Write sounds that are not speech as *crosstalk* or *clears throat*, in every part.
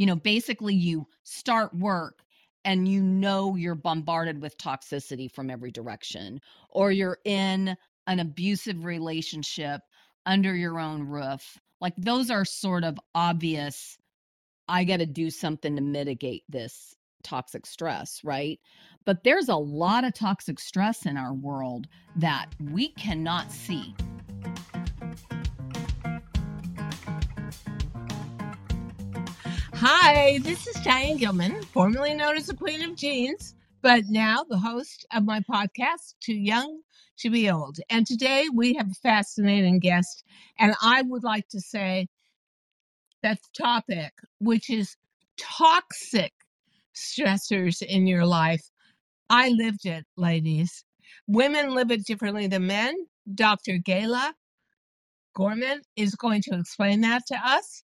you know, basically you start work and you know you're bombarded with toxicity from every direction, or you're in an abusive relationship under your own roof. Like those are sort of obvious. I got to do something to mitigate this toxic stress, right? But there's a lot of toxic stress in our world that we cannot see. Hi, this is Diane Gilman, formerly known as the Queen of Jeans, but now the host of my podcast, Too Young to Be Old. And today we have a fascinating guest. And I would like to say that the topic, which is toxic stressors in your life, I lived it, ladies. Women live it differently than men. Dr. Gala Gorman is going to explain that to us.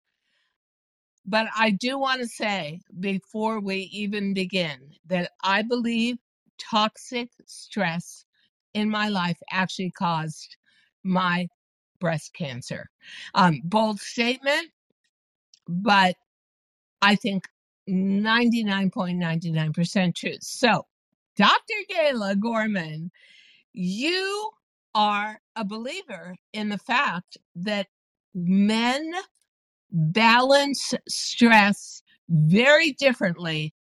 But I do want to say before we even begin that I believe toxic stress in my life actually caused my breast cancer. Um, bold statement, but I think 99.99% truth. So, Dr. Gala Gorman, you are a believer in the fact that men balance stress very differently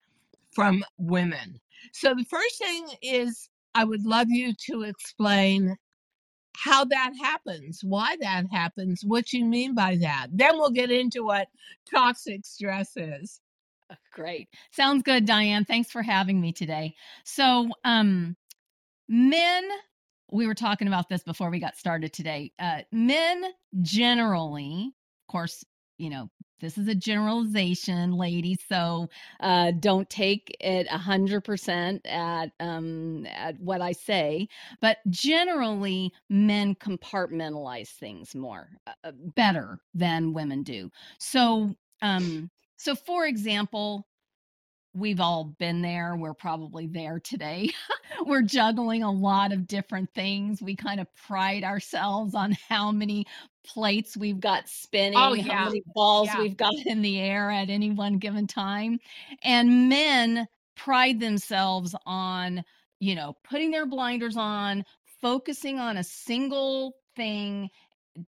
from women. So, the first thing is I would love you to explain how that happens, why that happens, what you mean by that. Then we'll get into what toxic stress is. Great. Sounds good, Diane. Thanks for having me today. So, um, men, we were talking about this before we got started today. Uh, men generally, of course, you know, this is a generalization, ladies. So uh, don't take it a hundred percent at um, at what I say. But generally, men compartmentalize things more uh, uh better than women do. So um, so for example, we've all been there. We're probably there today. *laughs* We're juggling a lot of different things. We kind of pride ourselves on how many plates we've got spinning, Oh, yeah. how many balls Yeah. we've got *laughs* in the air at any one given time. And men pride themselves on, you know, putting their blinders on, focusing on a single thing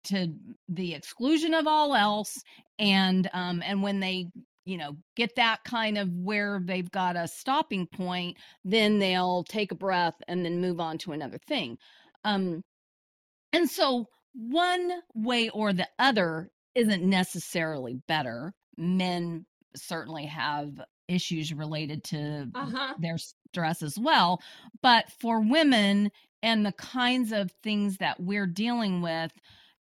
to the exclusion of all else and um and when they you know get that kind of where they've got a stopping point then they'll take a breath and then move on to another thing um and so one way or the other isn't necessarily better men certainly have issues related to Uh-huh. their stress as well but for women and the kinds of things that we're dealing with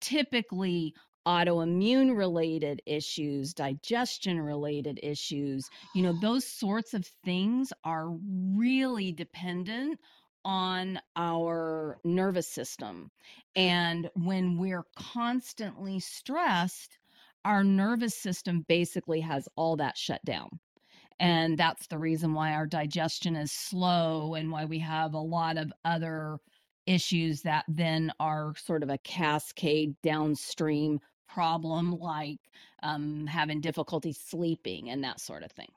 typically autoimmune related issues, digestion related issues, you know, *gasps* those sorts of things are really dependent on our nervous system. And when we're constantly stressed, our nervous system basically has all that shut down. And that's the reason why our digestion is slow and why we have a lot of other issues that then are sort of a cascade downstream problem like um, having difficulty sleeping and that sort of thing.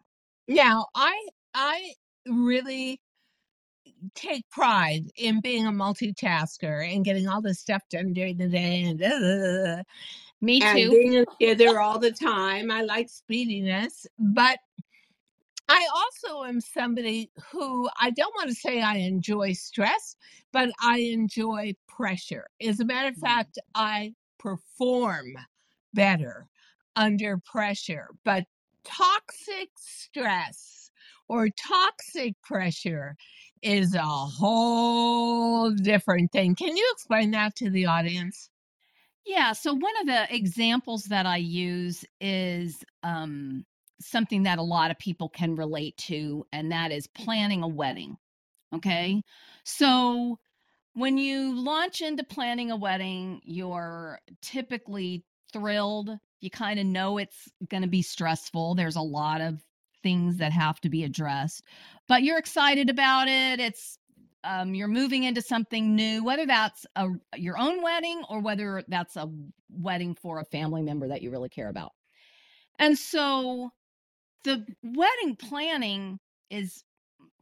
Now, I I really take pride in being a multitasker and getting all this stuff done during the day and uh, Me and too. being together all the time. I like speediness, but I also am somebody who I don't want to say I enjoy stress, but I enjoy pressure. As a matter of Mm. fact, I perform better under pressure. But toxic stress or toxic pressure is a whole different thing. Can you explain that to the audience? Yeah. So one of the examples that I use is um, something that a lot of people can relate to, and that is planning a wedding. Okay. So when you launch into planning a wedding, you're typically thrilled. You kind of know it's going to be stressful. There's a lot of things that have to be addressed, but you're excited about it. It's um, you're moving into something new, whether that's a your own wedding or whether that's a wedding for a family member that you really care about. And so the wedding planning is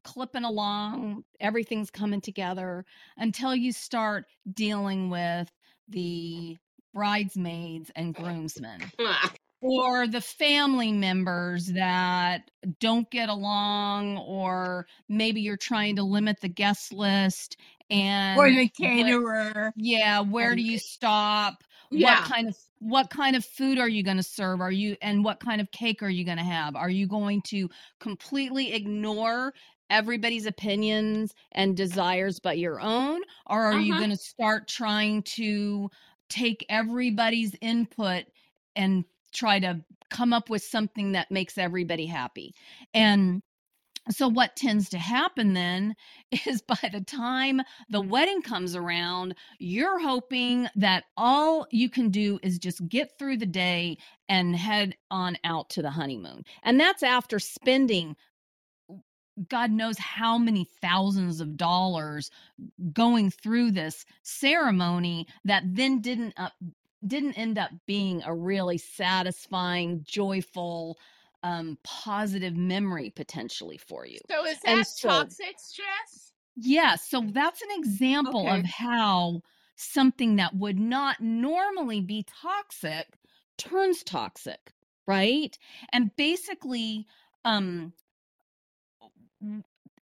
clipping along, everything's coming together until you start dealing with the bridesmaids and groomsmen *laughs* or the family members that don't get along or maybe you're trying to limit the guest list and or the caterer. yeah where do you stop Yeah. what kind of what kind of food are you going to serve are you and what kind of cake are you going to have are you going to completely ignore everybody's opinions and desires but your own or are you Uh-huh. going to start trying to take everybody's input and try to come up with something that makes everybody happy and so what tends to happen then *laughs* is by the time the wedding comes around you're hoping that all you can do is just get through the day and head on out to the honeymoon and that's after spending god knows how many thousands of dollars going through this ceremony that then didn't up, didn't end up being a really satisfying joyful um, positive memory potentially for you So is And that so- toxic stress? yeah, so that's an example of how something that would not normally be toxic turns toxic, right? And basically, um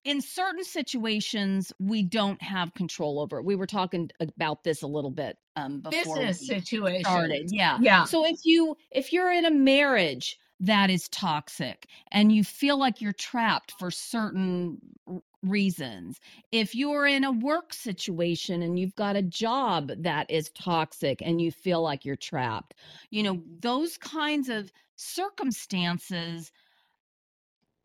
in certain situations we don't have control over it. We were talking about this a little bit um before Business situation. started. Yeah. Yeah. So if you if you're in a marriage that is toxic and you feel like you're trapped for certain reasons, if you're in a work situation and you've got a job that is toxic and you feel like you're trapped, you know, those kinds of circumstances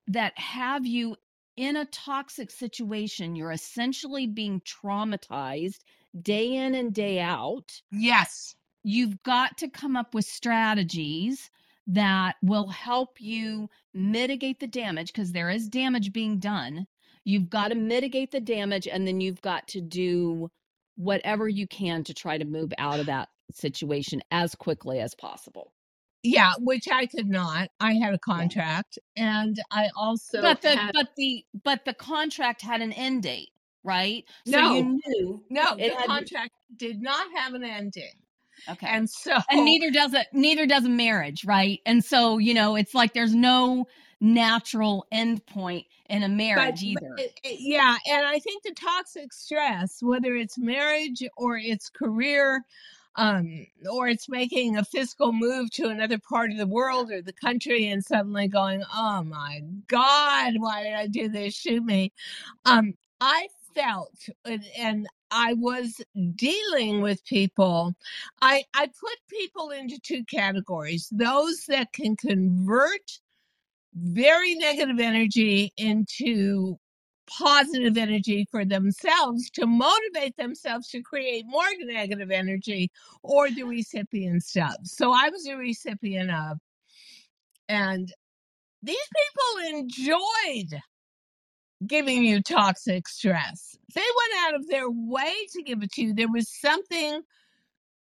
that have you in a toxic situation, you're essentially being traumatized day in and day out Yes. you've got to come up with strategies that will help you mitigate the damage because there is damage being done. You've got to mitigate the damage and then you've got to do whatever you can to try to move out of that situation as quickly as possible. Yeah, which I could not. I had a contract and I also but the had- but the but the contract had an end date, right? So No. you knew no, the had- contract did not have an ending. okay. And so and neither does it neither does a marriage right and so you know it's like there's no natural end point in a marriage but- either but yeah, and I think the toxic stress, whether it's marriage or it's career, um, or it's making a fiscal move to another part of the world or the country and suddenly going, oh my God, why did I do this? Shoot me. Um, I felt, and, and I was dealing with people. I, I put people into two categories those that can convert very negative energy into positive energy for themselves to motivate themselves to create more negative energy or the recipients of. So I was a recipient of. And these people enjoyed giving you toxic stress. They went out of their way to give it to you. There was something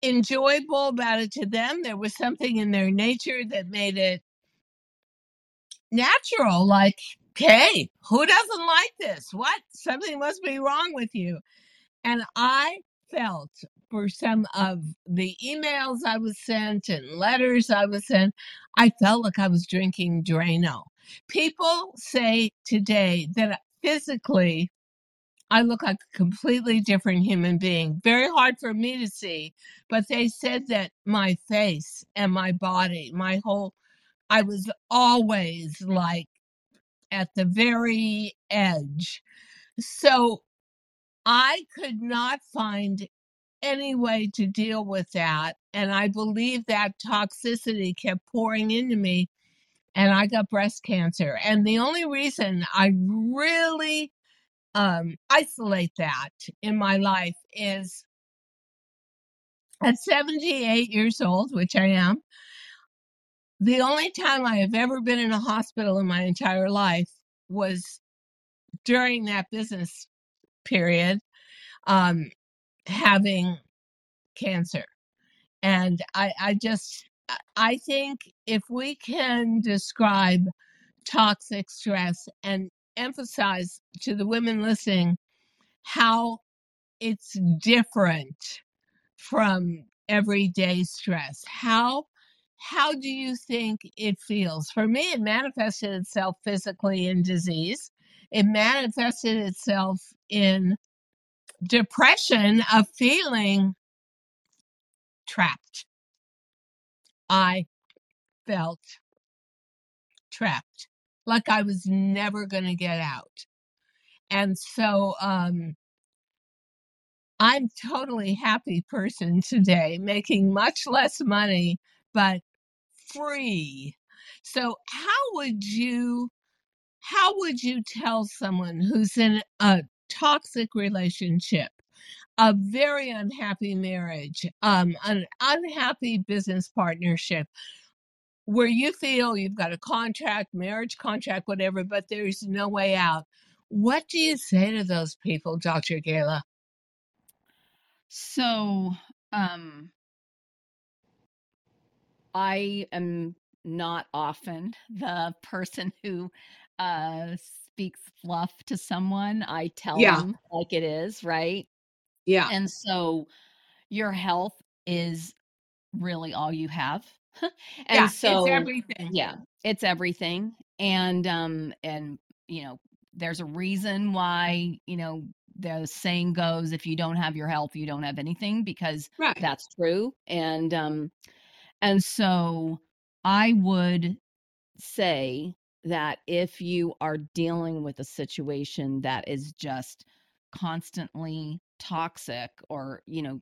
enjoyable about it to them. There was something in their nature that made it natural. Like, hey, who doesn't like this? What? Something must be wrong with you. And I felt for some of the emails I was sent and letters I was sent, I felt like I was drinking Drano. People say today that physically I look like a completely different human being. Very hard for me to see, but they said that my face and my body, my whole, I was always like at the very edge. So I could not find any way to deal with that. And I believe that toxicity kept pouring into me, and I got breast cancer. And the only reason I really um, isolate that in my life is at 78 years old, which I am, the only time I have ever been in a hospital in my entire life was during that business period, um, having cancer. And I, I just, I- think if we can describe toxic stress and emphasize to the women listening how it's different from everyday stress. How how do you think it feels? For me, it manifested itself physically in disease. It manifested itself in depression of feeling trapped. I felt trapped, like I was never going to get out. And so um, I'm totally happy person today, making much less money, but free. So how would you how would you tell someone who's in a toxic relationship, a very unhappy marriage, um, an unhappy business partnership, where you feel you've got a contract, marriage contract, whatever, but there's no way out? What do you say to those people, Dr. Gala? So, um, I am not often *laughs* the person who uh speaks fluff to someone. I tell Yeah, them like it is, right? yeah, And so your health is really all you have. *laughs* And yeah. It's so everything. yeah, it's everything. And um and you know, there's a reason why, you know, the saying goes if you don't have your health, you don't have anything because Right. that's true. And um and so I would say that if you are dealing with a situation that is just constantly toxic or, you know,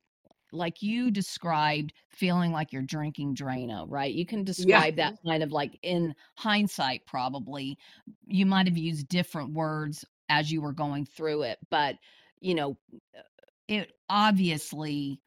like you described feeling like you're drinking Drano, right? You can Yeah. describe that kind of like in hindsight, probably. You might have used different words as you were going through it, but, you know, it obviously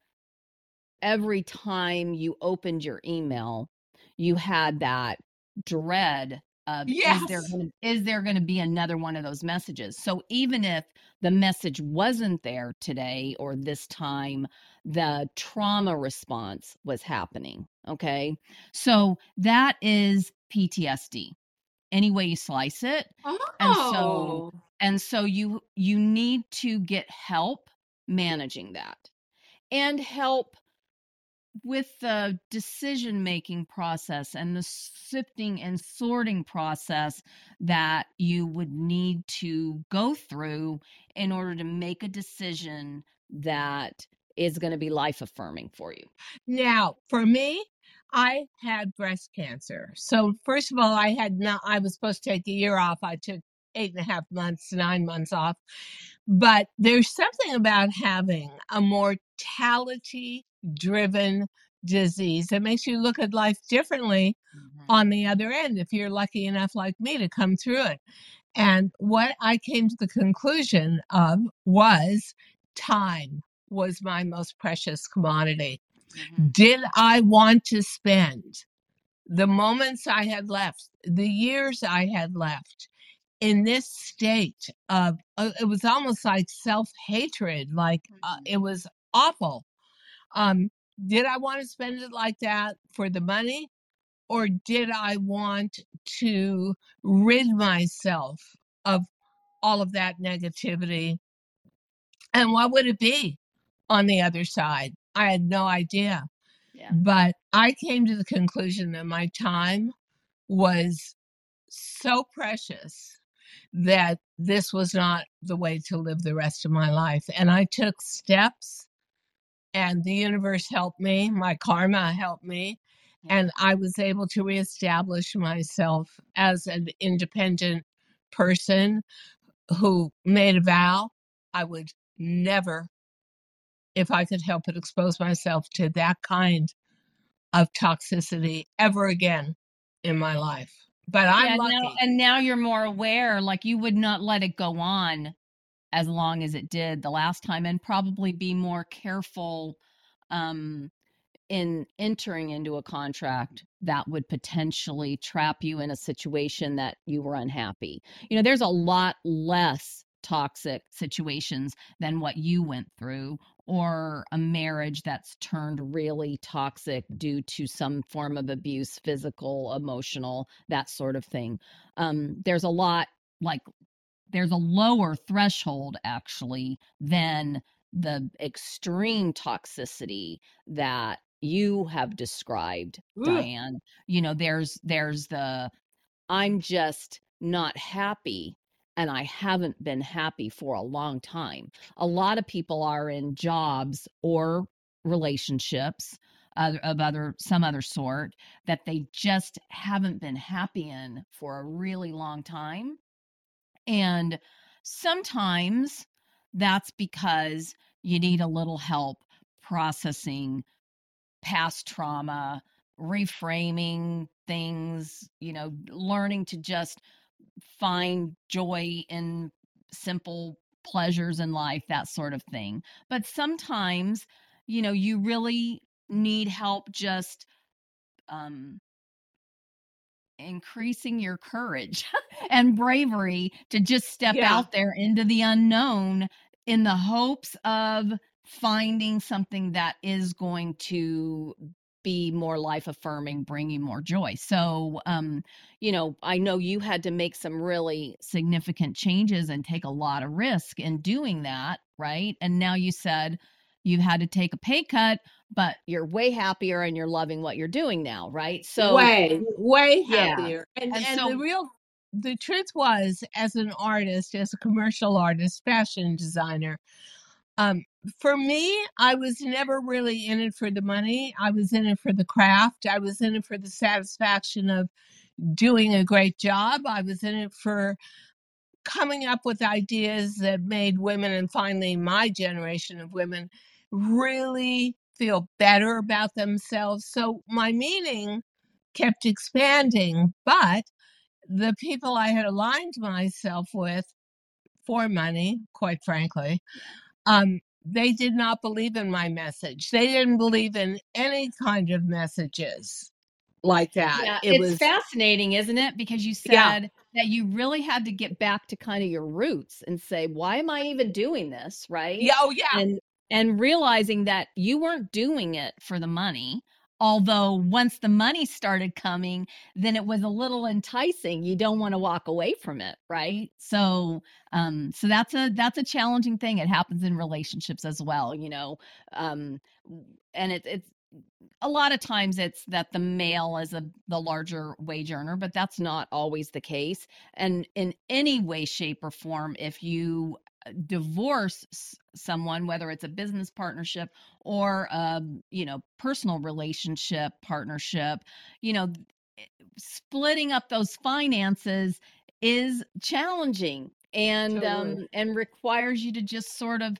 every time you opened your email, you had that dread of is there Yes. gonna is there gonna be another one of those messages? So even if the message wasn't there today or this time, the trauma response was happening. Okay. So that is PTSD. Any way you slice it. And so Oh. and so you you need to get help managing that and help with the decision making process and the sifting and sorting process that you would need to go through in order to make a decision that is going to be life affirming for you. Now, for me, I had breast cancer. So first of all, I had not I was supposed to take a year off. I took eight and a half months, nine months off. But there's something about having a mortality driven disease that makes you look at life differently on the other end if you're lucky enough like me to come through it. And what I came to the conclusion of was time was my most precious commodity. Mhm. Did I want to spend the moments I had left, the years I had left in this state of, uh, it was almost like self hatred, like uh, Mhm. it was awful. Um, did I want to spend it like that for the money? Or did I want to rid myself of all of that negativity? And what would it be on the other side? I had no idea. Yeah. But I came to the conclusion that my time was so precious that this was not the way to live the rest of my life. And I took steps, and the universe helped me, my karma helped me, and I was able to reestablish myself as an independent person who made a vow I would never, if I could help it, expose myself to that kind of toxicity ever again in my life. But I'm Yeah, now lucky. and now you're more aware like you would not let it go on as long as it did the last time and probably be more careful um in entering into a contract that would potentially trap you in a situation that you were unhappy. You know, there's a lot less toxic situations than what you went through or a marriage that's turned really toxic due to some form of abuse physical emotional that sort of thing um, there's a lot like there's a lower threshold actually than the extreme toxicity that you have described Ugh. diane you know there's there's the i'm just not happy and i haven't been happy for a long time a lot of people are in jobs or relationships of other some other sort that they just haven't been happy in for a really long time and sometimes that's because you need a little help processing past trauma, reframing things, you know, learning to just find joy in simple pleasures in life, that sort of thing. But sometimes, you know, you really need help just um increasing your courage *laughs* and bravery to just step Yeah. out there into the unknown in the hopes of finding something that is going to be more life affirming bringing more joy so um you know i know you had to make some really significant changes and take a lot of risk in doing that right and now you said you've had to take a pay cut but you're way happier and you're loving what you're doing now right so way, way Yeah. happier. And, And and so- the real, the truth was, as an artist, as a commercial artist, fashion designer, um, for me, I was never really in it for the money. I was in it for the craft. I was in it for the satisfaction of doing a great job. I was in it for coming up with ideas that made women and finally my generation of women really feel better about themselves. So my meaning kept expanding, but the people I had aligned myself with for money, quite frankly, um, they did not believe in my message. They didn't believe in any kind of messages like that. Yeah, it it's was fascinating, isn't it? Because you said Yeah. that you really had to get back to kind of your roots and say, why am I even doing this? Right. yeah, oh yeah, And and realizing that you weren't doing it for the money. Although once the money started coming, then it was a little enticing. You don't want to walk away from it, right? So um so that's a that's a challenging thing. It happens in relationships as well, you know. Um and it, it's a lot of times it's that the male is a the larger wage earner but that's not always the case and in any way shape or form if you divorce someone whether it's a business partnership or a you know personal relationship partnership you know eh, splitting up those finances is challenging and Totally. um and requires you to just sort of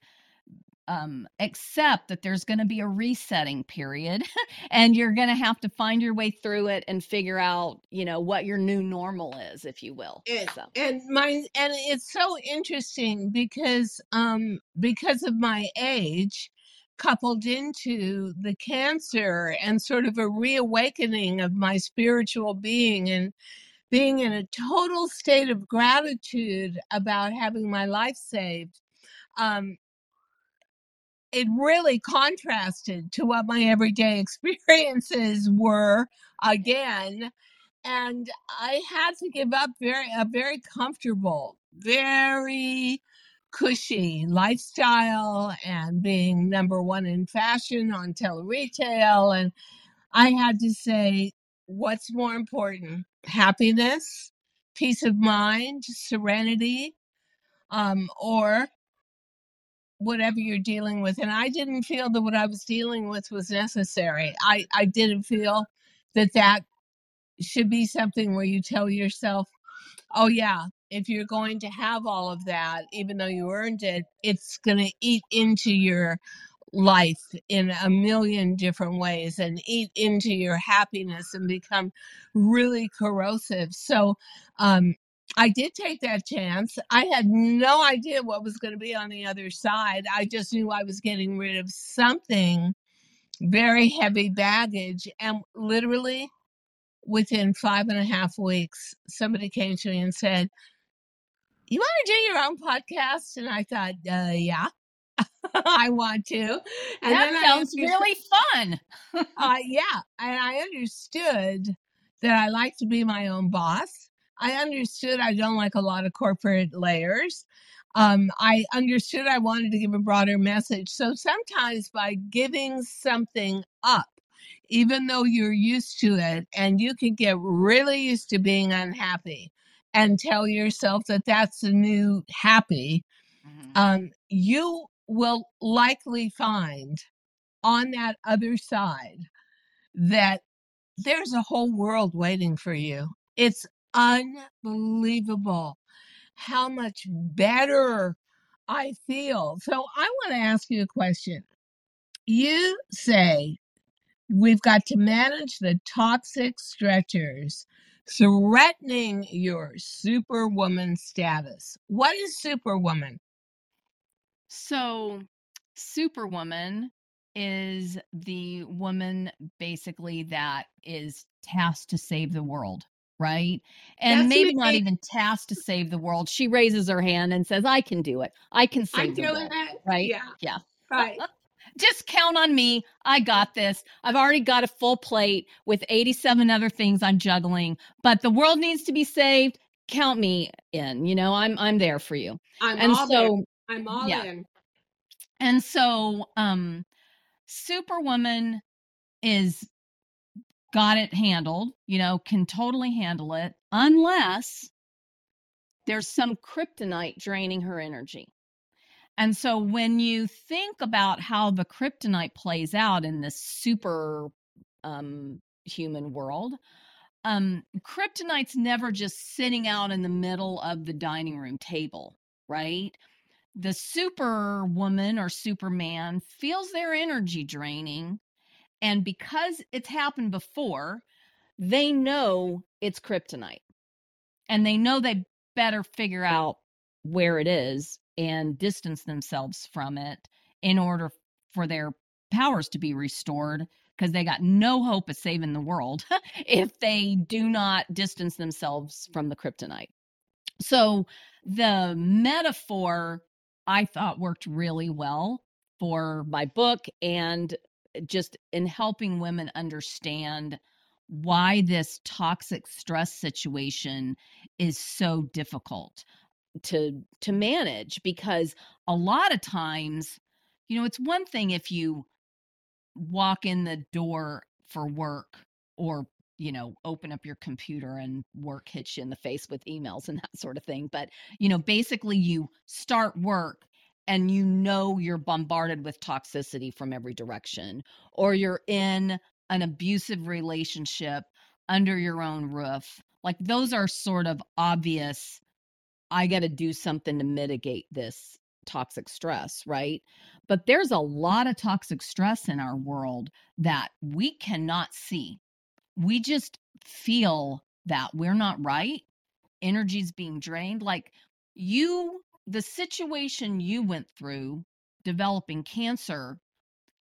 um, accept that there's going to be a resetting period *laughs* and you're going to have to find your way through it and figure out you know what your new normal is if you will And, so. and my and it's so interesting because um because of my age coupled into the cancer and sort of a reawakening of my spiritual being and being in a total state of gratitude about having my life saved um it really contrasted to what my everyday *laughs* experiences were again and i had to give up very a very comfortable very cushy lifestyle and being number one in fashion on teleretail and i had to say what's more important happiness peace of mind serenity um, or whatever you're dealing with and i didn't feel that what i was dealing with was necessary. I i didn't feel that that should be something where you tell yourself oh yeah if you're going to have all of that even though you earned it it's going to eat into your life in a million different ways and eat into your happiness and become really corrosive. So um I did take that chance. I had no idea what was going to be on the other side. I just knew I was getting rid of something very heavy baggage. And literally within five and a half weeks, somebody came to me and said, You want to do your own podcast? And I thought, uh, Yeah, *laughs* I want to. And that sounds really fun. *laughs* uh, yeah, and I understood that I like to be my own boss. I understood I don't like a lot of corporate layers. Um, I understood I wanted to give a broader message. So sometimes by giving something up, even though you're used to it, and you can get really used to being unhappy and tell yourself that that's the new happy, Mhm. um, you will likely find on that other side that there's a whole world waiting for you. It's unbelievable how much better I feel. So I want to ask you a question. You say we've got to manage the toxic stressors threatening your superwoman status. What is superwoman? So, Superwoman is the woman basically that is tasked to save the world, right? And That's maybe not even tasked to save the world. She raises her hand and says, I can do it. I can I'm save the doing world, that. right? Yeah, Yeah. right. *laughs* Just count on me. I got this. I've already got a full plate with 87 other things I'm juggling, but the world needs to be saved. Count me in. You know, I'm I'm there for you. I'm And all so I'm all yeah. in. And so, um, Superwoman is got it handled, you know, can totally handle it, unless there's some kryptonite draining her energy. And so, when you think about how the kryptonite plays out in this super um, human world, um, kryptonite's never just sitting out in the middle of the dining room table, right? the superwoman or superman feels their energy draining and because it's happened before they know it's kryptonite. And they know they better figure out where it is and distance themselves from it in order for their powers to be restored because they got no hope of saving the world *laughs* if they do not distance themselves from the kryptonite. So the metaphor I thought worked really well for my book and just in helping women understand why this toxic stress situation is so difficult to to manage because a lot of times you know it's one thing if you walk in the door for work or you know open up your computer and work hits you in the face with emails and that sort of thing but you know basically you start work and you know you're bombarded with toxicity from every direction or you're in an abusive relationship under your own roof like those are sort of obvious i got to do something to mitigate this toxic stress right? But there's a lot of toxic stress in our world that we cannot see. We just feel that we're not right energy's being drained like you the situation you went through developing cancer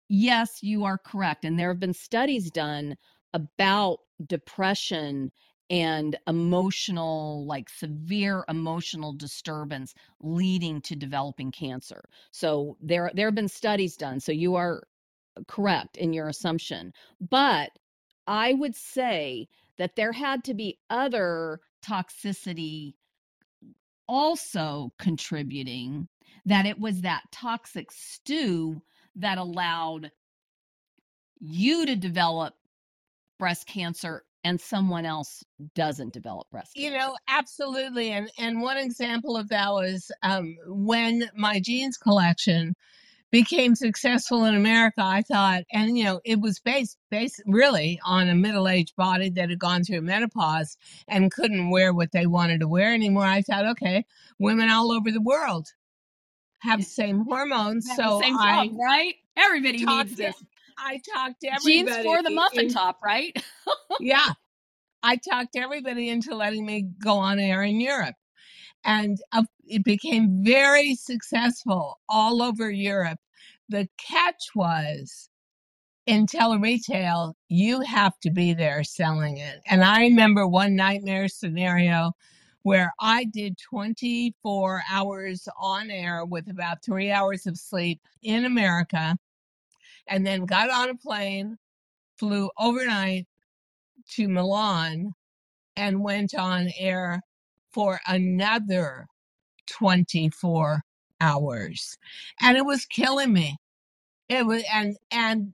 yes you are correct and there have been studies done about depression and emotional like severe emotional disturbance leading to developing cancer. So there there have been studies done so you are correct in your assumption. But I would say that there had to be other toxicity also contributing, that it was that toxic stew that allowed you to develop breast cancer and someone else doesn't develop breast cancer. You know, absolutely. And and one example of that was um, when my jeans collection became successful in America. I thought, and you know, it was based based really on a middle aged body that had gone through menopause and couldn't wear what they wanted to wear anymore. I thought, okay, women all over the world have the same hormones, Have so same I job, right? Everybody needs to this. I talked to Jeans for the muffin in- top, right? *laughs* yeah. I talked everybody into letting me go on air in Europe. And it became very successful all over Europe. The catch was in teleretail, you have to be there selling it. And I remember one nightmare scenario where I did 24 hours on air with about three hours of sleep in America, and then got on a plane, flew overnight to Milan, and went on air for another 24 hours. And it was killing me. It was and and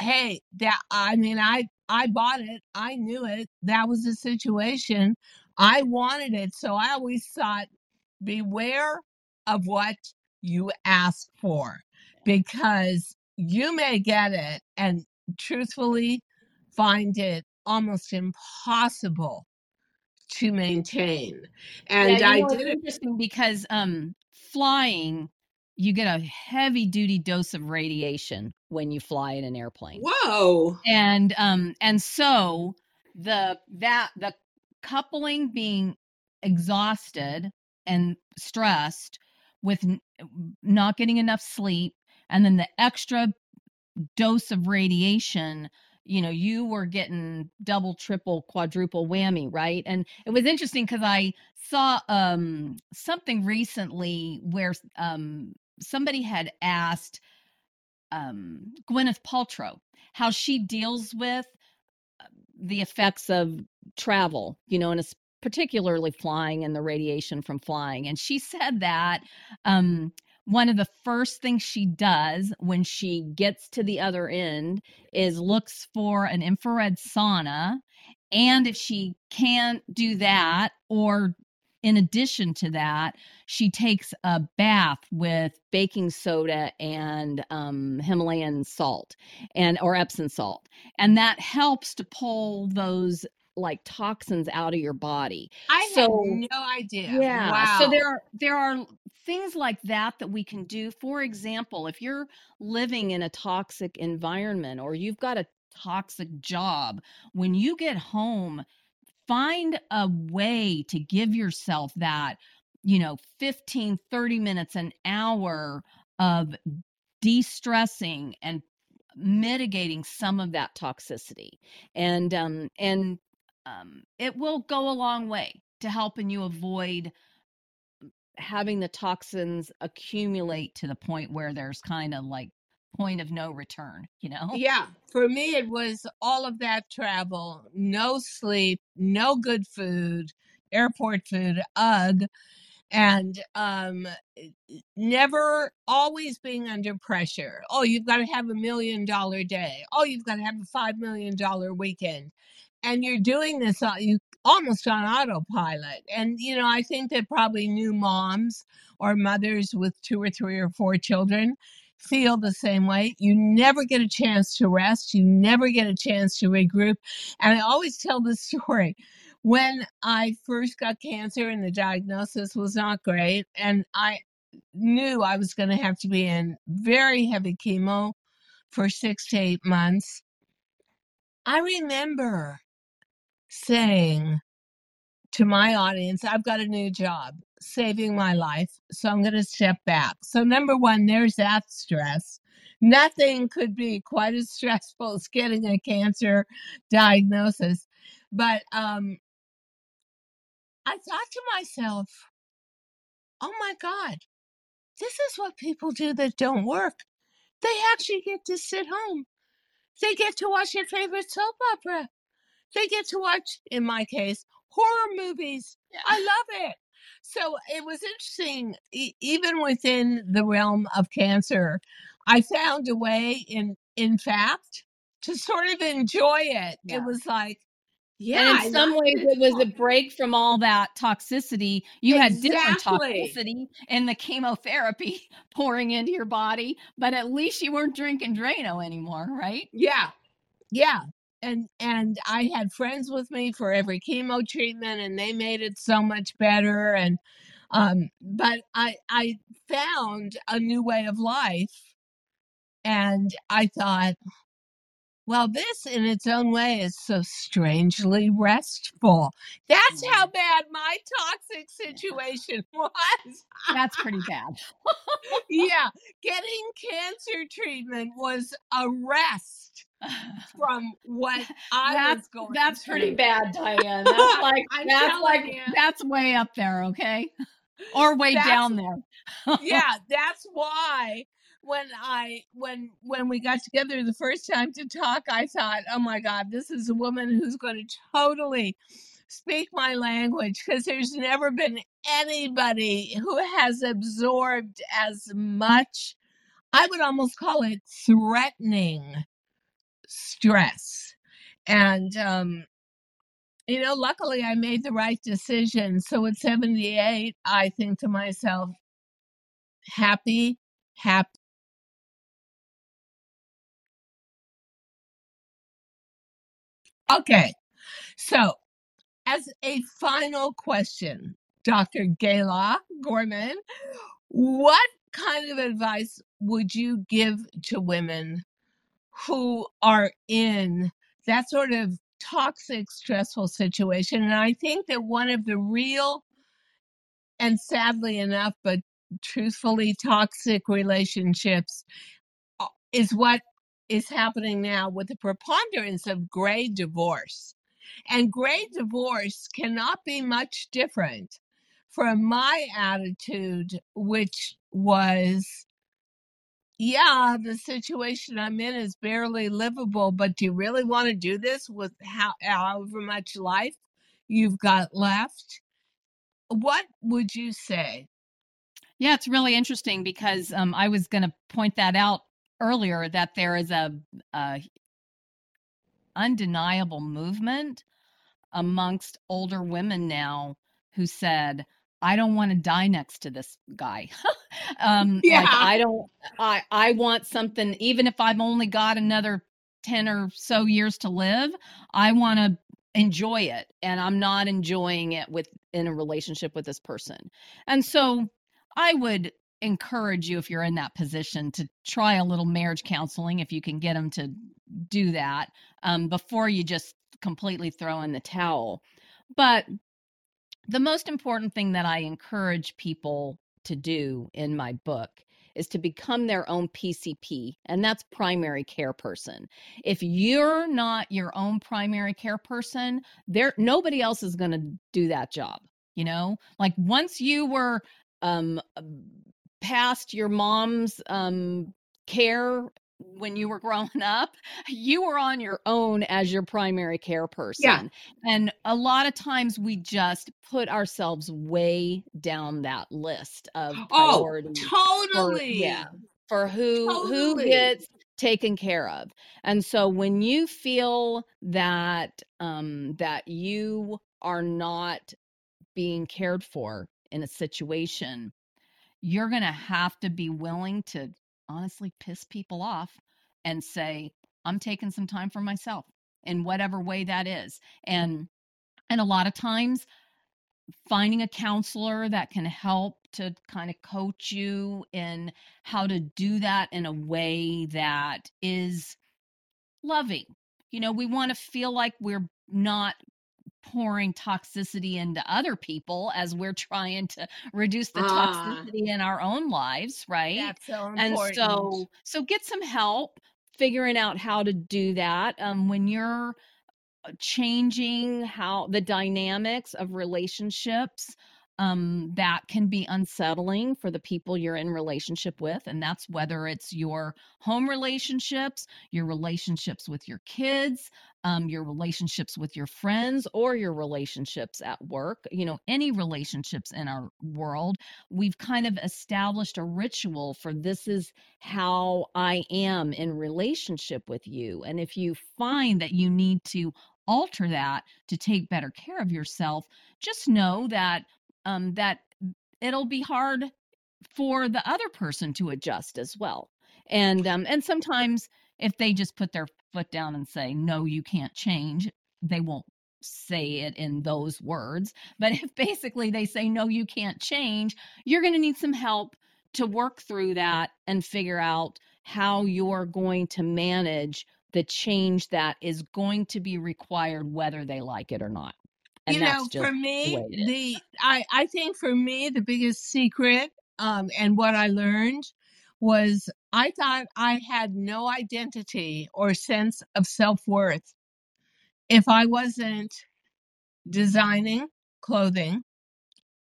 hey, that I mean I I bought it. I knew it. That was the situation. I wanted it. So I always thought beware of what you ask for because you may get it and truthfully find it almost impossible to maintain. And yeah, I did it. interesting because um, flying, you get a heavy duty dose of radiation when you fly in an airplane. Whoa. and um and so the that the coupling being exhausted and stressed with n- not getting enough sleep and then the extra dose of radiation you know you were getting double triple quadruple whammy right and it was interesting because i saw um something recently where um somebody had asked um gwyneth paltrow how she deals with the effects of travel, you know, and particularly flying and the radiation from flying. And she said that um, one of the first things she does when she gets to the other end is looks for an infrared sauna. And if she can't do that, or in addition to that, she takes a bath with baking soda and um, Himalayan salt and or Epsom salt, and that helps to pull those like toxins out of your body. I So had no idea. yeah, Wow. so there are there are things like that that we can do. For example, if you're living in a toxic environment or you've got a toxic job, when you get home, find a way to give yourself that, you know, 15, 30 minutes an hour of de-stressing and mitigating some of that toxicity. And um and um it will go a long way to helping you avoid having the toxins accumulate to the point where there's kind of like point of no return, you know? Yeah, for me, it was all of that travel, no sleep, no good food, airport food, ugh, and um, never always being under pressure. Oh, you've got to have a million dollar day. Oh, you've got to have a five million dollar weekend, and you're doing this uh, you almost on autopilot. And you know, I think that probably new moms or mothers with two or three or four children feel the same way. You never get a chance to rest. You never get a chance to regroup. And I always tell this *laughs* story. When I first got cancer and the diagnosis was not great, and I knew I was going to have to be in very heavy chemo for six to eight months, I remember saying to my audience, I've got a new job, saving my life. So I'm going to step back. So, number one, there's that stress. Nothing could be quite as *laughs* stressful as getting a cancer diagnosis. But um, I thought to myself, oh my God, this is what people do that don't work. They actually get to sit home. They get to watch their favorite soap opera. They get to watch, in my case, horror movies. Yeah. I love it. So it was interesting, e- even within the realm of cancer, I found a way, in in fact, to sort of enjoy it. Yeah. It was like, yeah, and I in some ways it was a break from all that toxicity you had different toxicity and the chemotherapy *laughs* pouring into your body but at least you weren't drinking drano anymore right Yeah, yeah. And and I had friends with me for every chemo treatment, and they made it so much better. And um, but I I found a new way of life, and I thought, well, this in its own way is so strangely restful. That's how bad my toxic situation *laughs* was. that's pretty bad *laughs* yeah, getting cancer treatment was a rest. From what *laughs* I that's, was going That's through. pretty bad, Diane. That's *laughs* like that's like you. that's way up there, okay? Or way That's- down there. yeah, *laughs* that's why when I when when we got together the first time to talk, I thought, "Oh my God, this is a woman who's going to totally speak my language." Because there's never been anybody who has absorbed as much. I would almost call it threatening stress, and um, you know, luckily I made the right decision. So at 78, I think to myself, happy, happy. Okay, so as a final question, Dr. Gala Gorman, what kind of advice would you give to women who are in that sort of toxic, stressful situation? And I think that one of the real and sadly enough, but truthfully toxic relationships uh, is what is happening now with the preponderance of gray divorce. And gray divorce cannot be much different from my attitude, which was, yeah, the situation I'm in is barely livable, but do you really want to do this with how, however much life you've got left? What would you say? Yeah, it's really interesting because um, I was going to point that out earlier that there is a, a undeniable movement amongst older women now who said, "I don't want to die next to this guy." *laughs* um, Yeah. Like I don't. I I want something. Even if I've only got another ten or so years to live, I want to enjoy it, and I'm not enjoying it with in a relationship with this person. And so I would encourage you if you're in that position to try a little marriage counseling if you can get them to do that um, before you just completely throw in the towel. But the most important thing that I encourage people to do in my book is to become their own PCP, and that's primary care person. If you're not your own primary care person, there nobody else is going to do that job. You know, like once you were um past your mom's um care when you were *laughs* growing up you were on your own as your primary care person and a lot of times we just put ourselves way down that list of Oh, totally. yeah for who who gets taken care of and so when you feel that um that you are not being cared for in a situation you're going to have to be willing to honestly piss people off and say i'm taking some time for myself in whatever way that is. And and a lot of times finding a counselor that can help to kind of coach you in how to do that in a way that is loving. You know we want to feel like we're not pouring toxicity into other people as we're trying to reduce the Ah. toxicity in our own lives right That's so and important. so so get some help figuring out how to do that um, when you're uh, changing how the dynamics of relationships um, that can be unsettling for the people you're in relationship with and that's whether it's your home relationships your relationships with your kids um, your relationships with your friends or your relationships at work you know any relationships in our world we've kind of established a ritual for this is how i am in relationship with you and if you find that you need to alter that to take better care of yourself just know that um, that it'll be hard for the other person to adjust as well. And um, and sometimes if they just put their foot down and say no you can't change they won't say it in those words. But if *laughs* basically they say no you can't change you're going to need some help to work through that and figure out how you're going to manage the change that is going to be required whether they like it or not and you know, for me, is. the I I think for me the biggest secret um, and what I learned was I thought I had no identity or sense of self worth if I wasn't designing clothing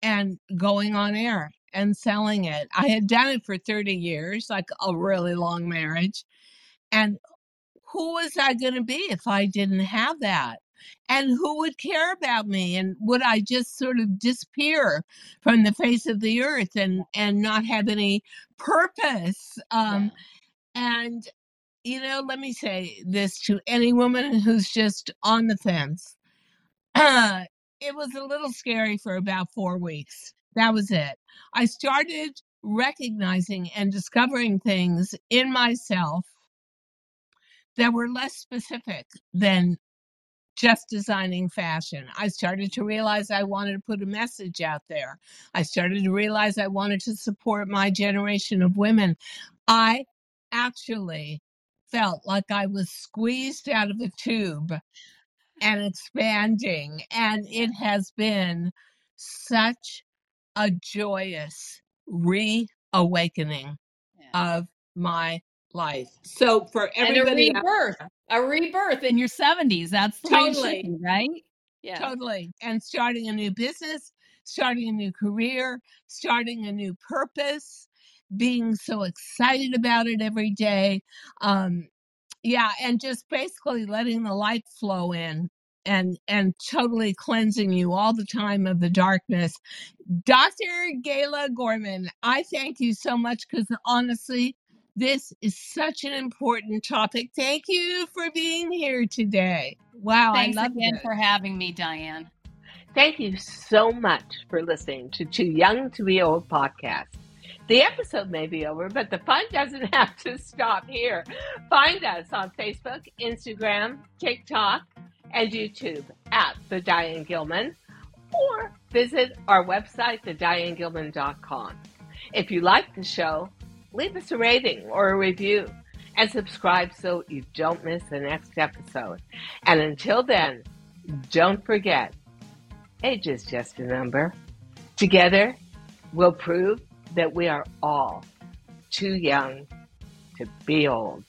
and going on air and selling it. I had done it for 30 years, like a really long marriage. And who was I going to be if I didn't have that? And who would care about me? And would I just sort of disappear from the face of the earth and, and not have any purpose? Um, and, you know, let me say this to any woman who's just on the fence. Uh, *clears throat* it was a little scary for about four weeks. That was it. I started recognizing and discovering things in myself that were less specific than just designing fashion. I started to realize I wanted to put a message out there. I started to realize I wanted to support my generation of women. I actually felt like I was squeezed out of a tube and expanding. And it has been such a joyous reawakening Yeah. of my life. So for And a everybody rebirth, a rebirth in your 70s. That's Totally. be, right? Yeah. Totally. And starting a new business, starting a new career, starting a new purpose, being so excited about it every day. Um, yeah, and just basically letting the light flow in and and totally cleansing you all the time of the darkness. Dr. Gala Gorman, I thank you so much because honestly, this is such an important topic. Thank you for being here today. Wow, Thanks I love again it. for having me, Diane. Thank you so much for listening to Too Young to Be Old podcast. The episode may be over, but the fun doesn't *laughs* have to stop here. Find us on Facebook, Instagram, TikTok, and YouTube at The Diane Gilman, or visit our website, thedianegilman.com. If you like the show, leave us a rating or a review and subscribe so you don't miss the next episode. And until then, don't forget, age is just a number. Together, we'll prove that we are all too young to be old.